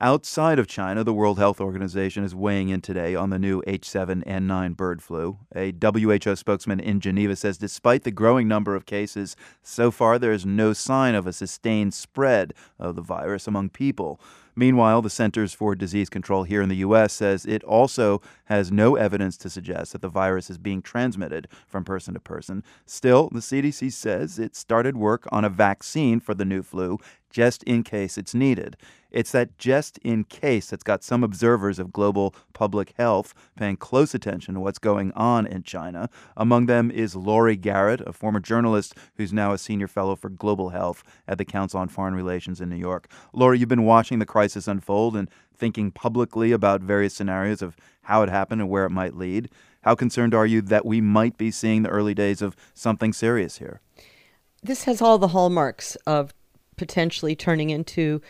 Outside of China, the World Health Organization is weighing in today on the new H7N9 bird flu. A WHO spokesman in Geneva says despite the growing number of cases, so far there is no sign of a sustained spread of the virus among people. Meanwhile, the Centers for Disease Control here in the U.S. says it also has no evidence to suggest that the virus is being transmitted from person to person. Still, the CDC says it started work on a vaccine for the new flu just in case it's needed. It's that just in case that's got some observers of global public health paying close attention to what's going on in China. Among them is Laurie Garrett, a former journalist who's now a senior fellow for global health at the Council on Foreign Relations in New York. Laurie, you've been watching the crisis unfold and thinking publicly about various scenarios of how it happened and where it might lead. How concerned are you that we might be seeing the early days of something serious here? This has all the hallmarks of potentially turning into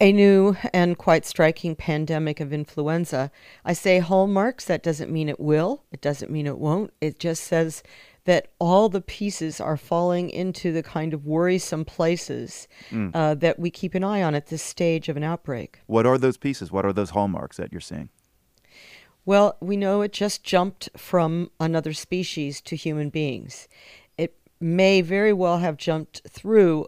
a new and quite striking pandemic of influenza. I say hallmarks, that doesn't mean it will, it doesn't mean it won't. It just says that all the pieces are falling into the kind of worrisome places mm. uh, that we keep an eye on at this stage of an outbreak. What are those pieces? What are those hallmarks that you're seeing? Well, we know it just jumped from another species to human beings. It may very well have jumped through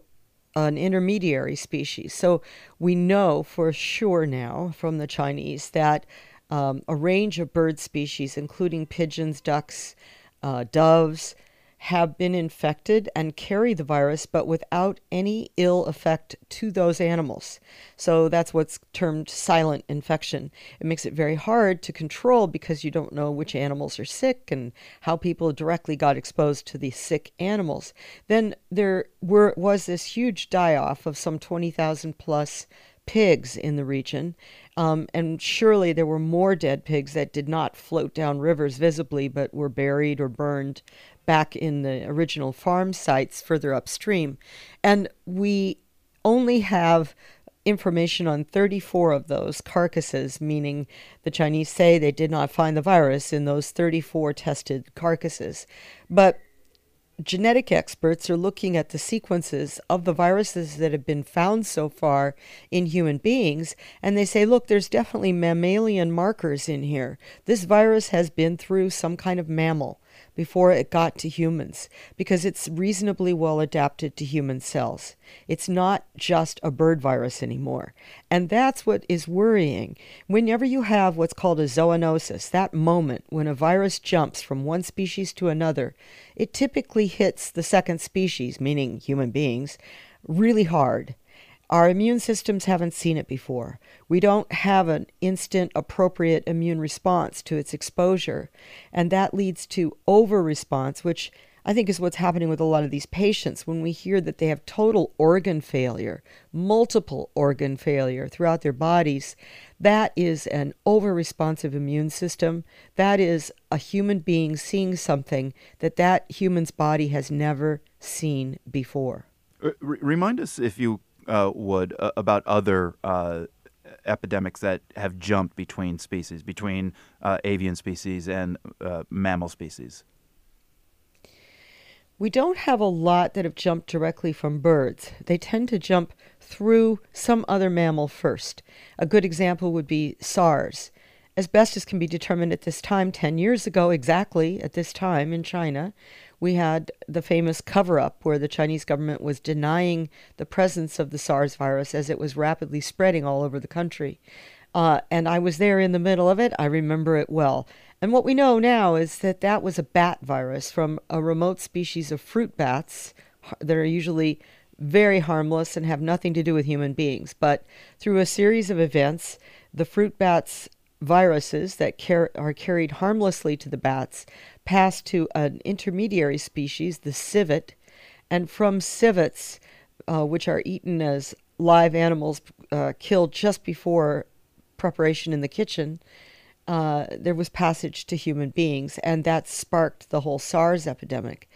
an intermediary species. So we know for sure now from the Chinese that um, a range of bird species, including pigeons, ducks, uh, doves, have been infected and carry the virus, but without any ill effect to those animals. So that's what's termed silent infection. It makes it very hard to control because you don't know which animals are sick and how people directly got exposed to the sick animals. Then there were was this huge die off of some 20,000 plus pigs in the region. Um, and surely there were more dead pigs that did not float down rivers visibly, but were buried or burned back in the original farm sites further upstream. And we only have information on 34 of those carcasses, meaning the Chinese say they did not find the virus in those 34 tested carcasses. But genetic experts are looking at the sequences of the viruses that have been found so far in human beings, and they say, look, there's definitely mammalian markers in here. This virus has been through some kind of mammal before it got to humans because it's reasonably well adapted to human cells. It's not just a bird virus anymore. And that's what is worrying. Whenever you have what's called a zoonosis, that moment when a virus jumps from one species to another, it typically hits the second species, meaning human beings, really hard. Our immune systems haven't seen it before. We don't have an instant appropriate immune response to its exposure. And that leads to over response, which I think is what's happening with a lot of these patients when we hear that they have total organ failure, multiple organ failure throughout their bodies. That is an over responsive immune system. That is a human being seeing something that that human's body has never seen before. Uh, R- remind us, if you uh, would uh, about other uh, epidemics that have jumped between species, between uh, avian species and uh, mammal species? We don't have a lot that have jumped directly from birds. They tend to jump through some other mammal first. A good example would be SARS. As best as can be determined at this time, 10 years ago exactly at this time in China, we had the famous cover up where the Chinese government was denying the presence of the SARS virus as it was rapidly spreading all over the country. Uh, and I was there in the middle of it. I remember it well. And what we know now is that that was a bat virus from a remote species of fruit bats that are usually very harmless and have nothing to do with human beings. But through a series of events, the fruit bats viruses that car- are carried harmlessly to the bats pass to an intermediary species, the civet, and from civets, uh, which are eaten as live animals uh, killed just before preparation in the kitchen, uh, there was passage to human beings, and that sparked the whole SARS epidemic.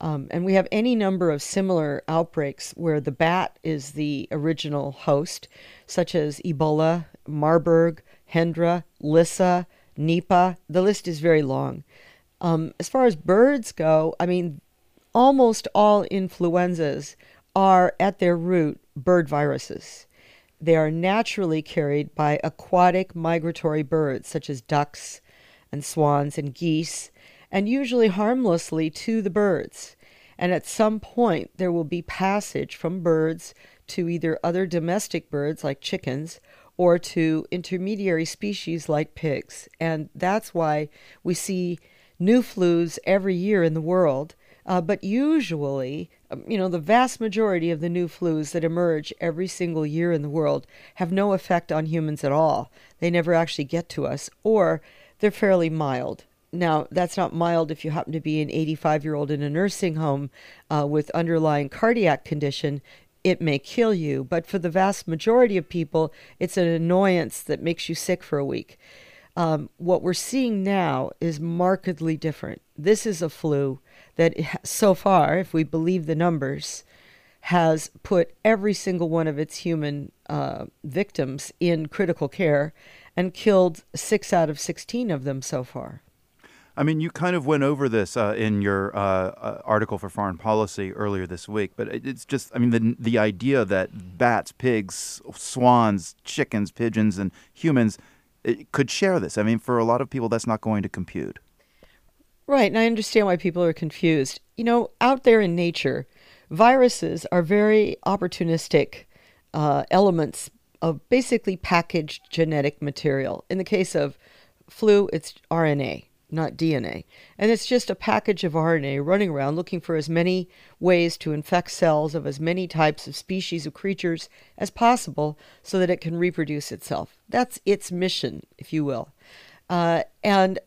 Um, and we have any number of similar outbreaks where the bat is the original host, such as Ebola, Marburg, Hendra, Lyssa, Nipah. The list is very long. Um, as far as birds go, I mean, almost all influenzas are at their root bird viruses. they are naturally carried by aquatic migratory birds such as ducks and swans and geese, and usually harmlessly to the birds. And at some point, there will be passage from birds to either other domestic birds like chickens or to intermediary species like pigs. And that's why we see new flus every year in the world. Uh, but usually, um, you know, the vast majority of the new flus that emerge every single year in the world have no effect on humans at all. They never actually get to us, or they're fairly mild. Now, that's not mild if you happen to be an 85 year old in a nursing home uh, with underlying cardiac condition. It may kill you, but for the vast majority of people, it's an annoyance that makes you sick for a week. Um, what we're seeing now is markedly different. This is a flu that, so far, if we believe the numbers, has put every single one of its human uh, victims in critical care and killed six out of 16 of them so far. I mean, you kind of went over this uh, in your uh, uh, article for Foreign Policy earlier this week, but it's just, I mean, the, the idea that bats, pigs, swans, chickens, pigeons, and humans could share this. I mean, for a lot of people, that's not going to compute. Right, and I understand why people are confused. You know, out there in nature, viruses are very opportunistic uh, elements of basically packaged genetic material. In the case of flu, it's RNA not DNA. And it's just a package of RNA running around looking for as many ways to infect cells of as many types of species of creatures as possible so that it can reproduce itself. That's its mission, if you will. Uh, and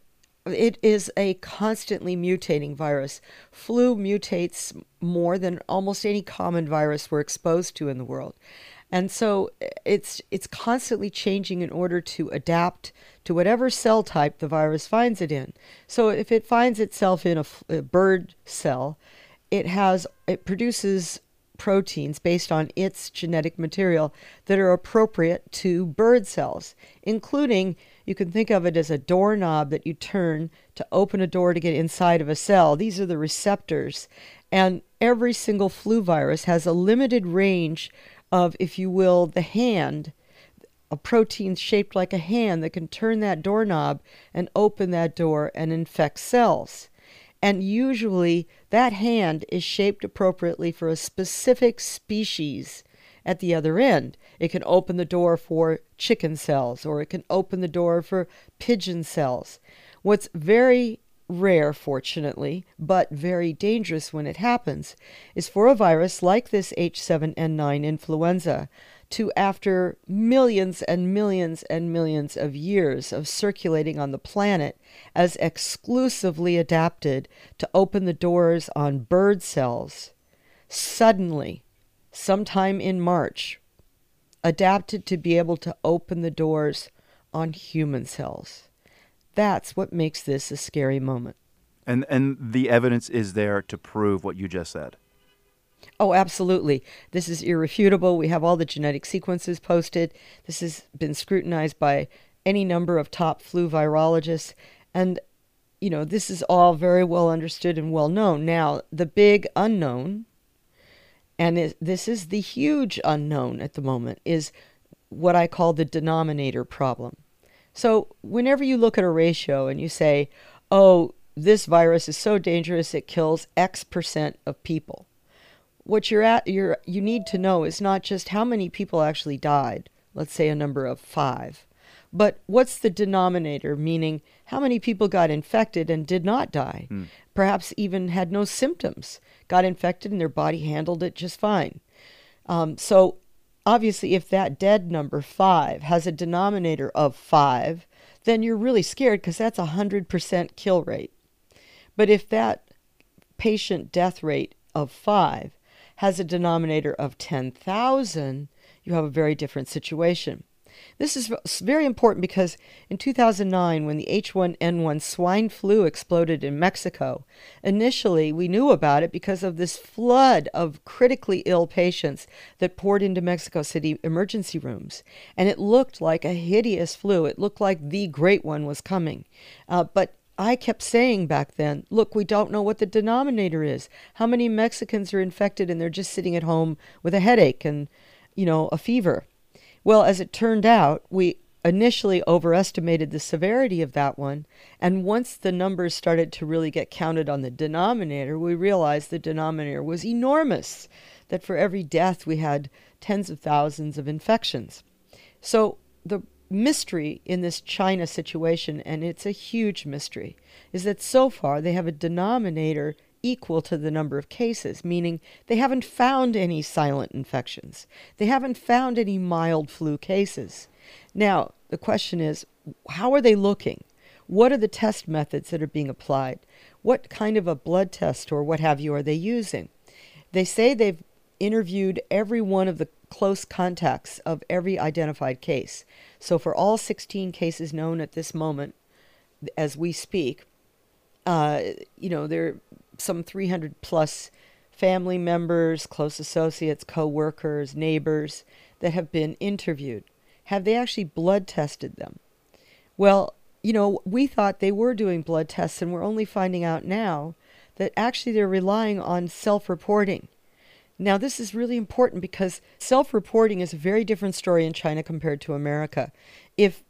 it is a constantly mutating virus. Flu mutates more than almost any common virus we're exposed to in the world. And so eh, it's it's constantly changing in order to adapt to whatever cell type the virus finds it in. So if it finds itself in a, a bird cell, it has it produces proteins based on its genetic material that are appropriate to bird cells, including you can think of it as a doorknob that you turn to open a door to get inside of a cell. These are the receptors. And every single flu virus has a limited range of, if you will, the hand, a protein shaped like a hand that can turn that doorknob and open that door and infect cells. And usually that hand is shaped appropriately for a specific species at the other end. It can open the door for chicken cells or it can open the door for pigeon cells. What's very rare, fortunately, but very dangerous when it happens, is for a virus like this H7N9 influenza to, after millions and millions and millions of years of circulating on the planet, as exclusively adapted to open the doors on bird cells, suddenly, sometime in March, adapted to be able to open the doors on human cells. That's what makes this a scary moment. And and the evidence is there to prove what you just said. Oh, absolutely. This is irrefutable. We have all the genetic sequences posted. This has been scrutinized by any number of top flu virologists. And, you know, this is all very well understood and well known. Now, the big unknown, and this is the huge unknown at the moment, is what I call the denominator problem. So, whenever you look at a ratio and you say, oh, this virus is so dangerous it kills X percent of people, what you're at, you're, you need to know is not just how many people actually died, let's say a number of five, but what's the denominator, meaning how many people got infected and did not die, mm. perhaps even had no symptoms, got infected and their body handled it just fine. Um, so obviously, if that dead number five has a denominator of five, then you're really scared because that's a 100% kill rate. But if that patient death rate of five has a denominator of 10,000, you have a very different situation. This is very important because in 2009, when the H1N1 swine flu exploded in Mexico, initially we knew about it because of this flood of critically ill patients that poured into Mexico City emergency rooms. And it looked like a hideous flu. It looked like the great one was coming. Uh, but I kept saying back then, look, we don't know what the denominator is. How many Mexicans are infected and they're just sitting at home with a headache and, you know, a fever? Well, as it turned out, we initially overestimated the severity of that one. And once the numbers started to really get counted on the denominator, we realized the denominator was enormous, that for every death we had tens of thousands of infections. So the mystery in this China situation, and it's a huge mystery, is that so far they have a denominator equal to the number of cases, meaning they haven't found any silent infections. They haven't found any mild flu cases. Now, the question is how are they looking? What are the test methods that are being applied? What kind of a blood test or what have you are they using? They say they've interviewed every one of the close contacts of every identified case. So, for all 16 cases known at this moment, as we speak, uh, you know, there are some 300 plus family members, close associates, co workers, neighbors that have been interviewed. Have they actually blood tested them? Well, you know, we thought they were doing blood tests, and we're only finding out now that actually they're relying on self reporting. Now, this is really important because self reporting is a very different story in China compared to America. If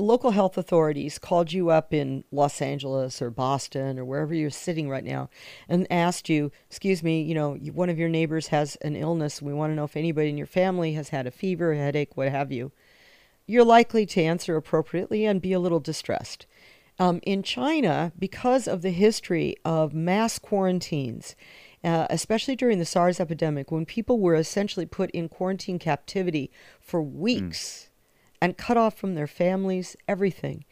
local health authorities called you up in Los Angeles or Boston or wherever you're sitting right now and asked you, excuse me, you know, one of your neighbors has an illness. We want to know if anybody in your family has had a fever, a headache, what have you. You're likely to answer appropriately and be a little distressed. Um, in China, because of the history of mass quarantines, uh, especially during the SARS epidemic, when people were essentially put in quarantine captivity for weeks. Mm and cut off from their families, everything.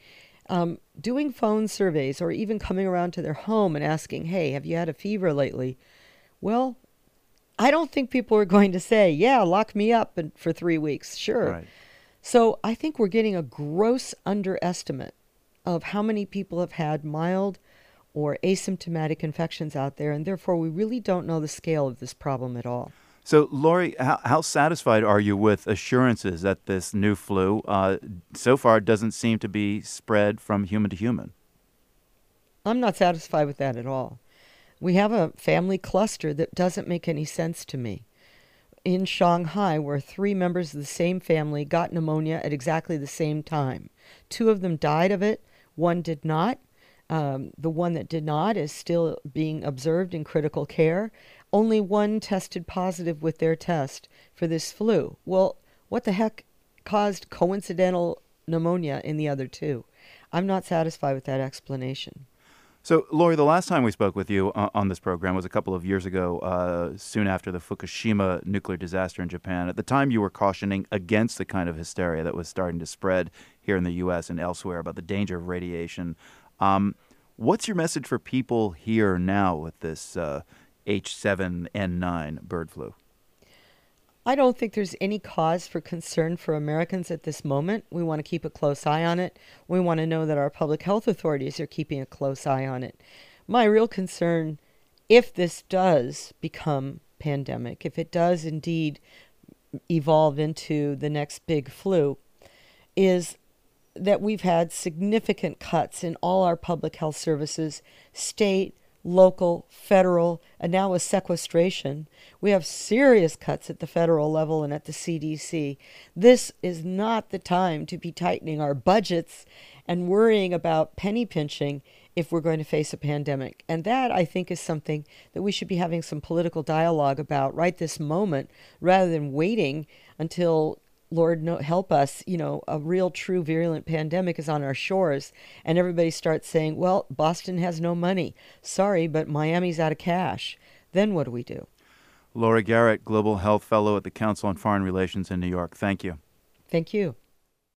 Um, doing phone surveys or even coming around to their home and asking, hey, have you had a fever lately? Well, I don't think people are going to say, yeah, lock me up and, for three weeks. Sure. Right. So I think we're getting a gross underestimate of how many people have had mild or asymptomatic infections out there, and therefore we really don't know the scale of this problem at all. So, Laurie, how, how, satisfied are you with assurances that this new flu uh, so far doesn't seem to be spread from human to human? I'm not satisfied with that at all. We have a family cluster that doesn't make any sense to me. In Shanghai, where three members of the same family got pneumonia at exactly the same time, two of them died of it, one did not. Um, the one that did not is still being observed in critical care. Only one tested positive with their test for this flu. Well, what the heck caused coincidental pneumonia in the other two? I'm not satisfied with that explanation. So, Laurie, the last time we spoke with you uh, on this program was a couple of years ago, uh, soon after the Fukushima nuclear disaster in Japan. At the time, you were cautioning against the kind of hysteria that was starting to spread here in the U.S. and elsewhere about the danger of radiation. Um, what's your message for people here now with this uh, H7N9 bird flu? I don't think there's any cause for concern for Americans at this moment. We want to keep a close eye on it. We want to know that our public health authorities are keeping a close eye on it. My real concern, if this does become pandemic, if it does indeed evolve into the next big flu, is that we've had significant cuts in all our public health services, state, local, federal, and now with sequestration, we have serious cuts at the federal level and at the CDC. This is not the time to be tightening our budgets and worrying about penny pinching if we're going to face a pandemic. And that, I think, is something that we should be having some political dialogue about right this moment rather than waiting until Lord no, help us, you know, a real true virulent pandemic is on our shores and everybody starts saying, well, Boston has no money. Sorry, but Miami's out of cash. Then what do we do? Laurie Garrett, Global Health Fellow at the Council on Foreign Relations in New York. Thank you. Thank you.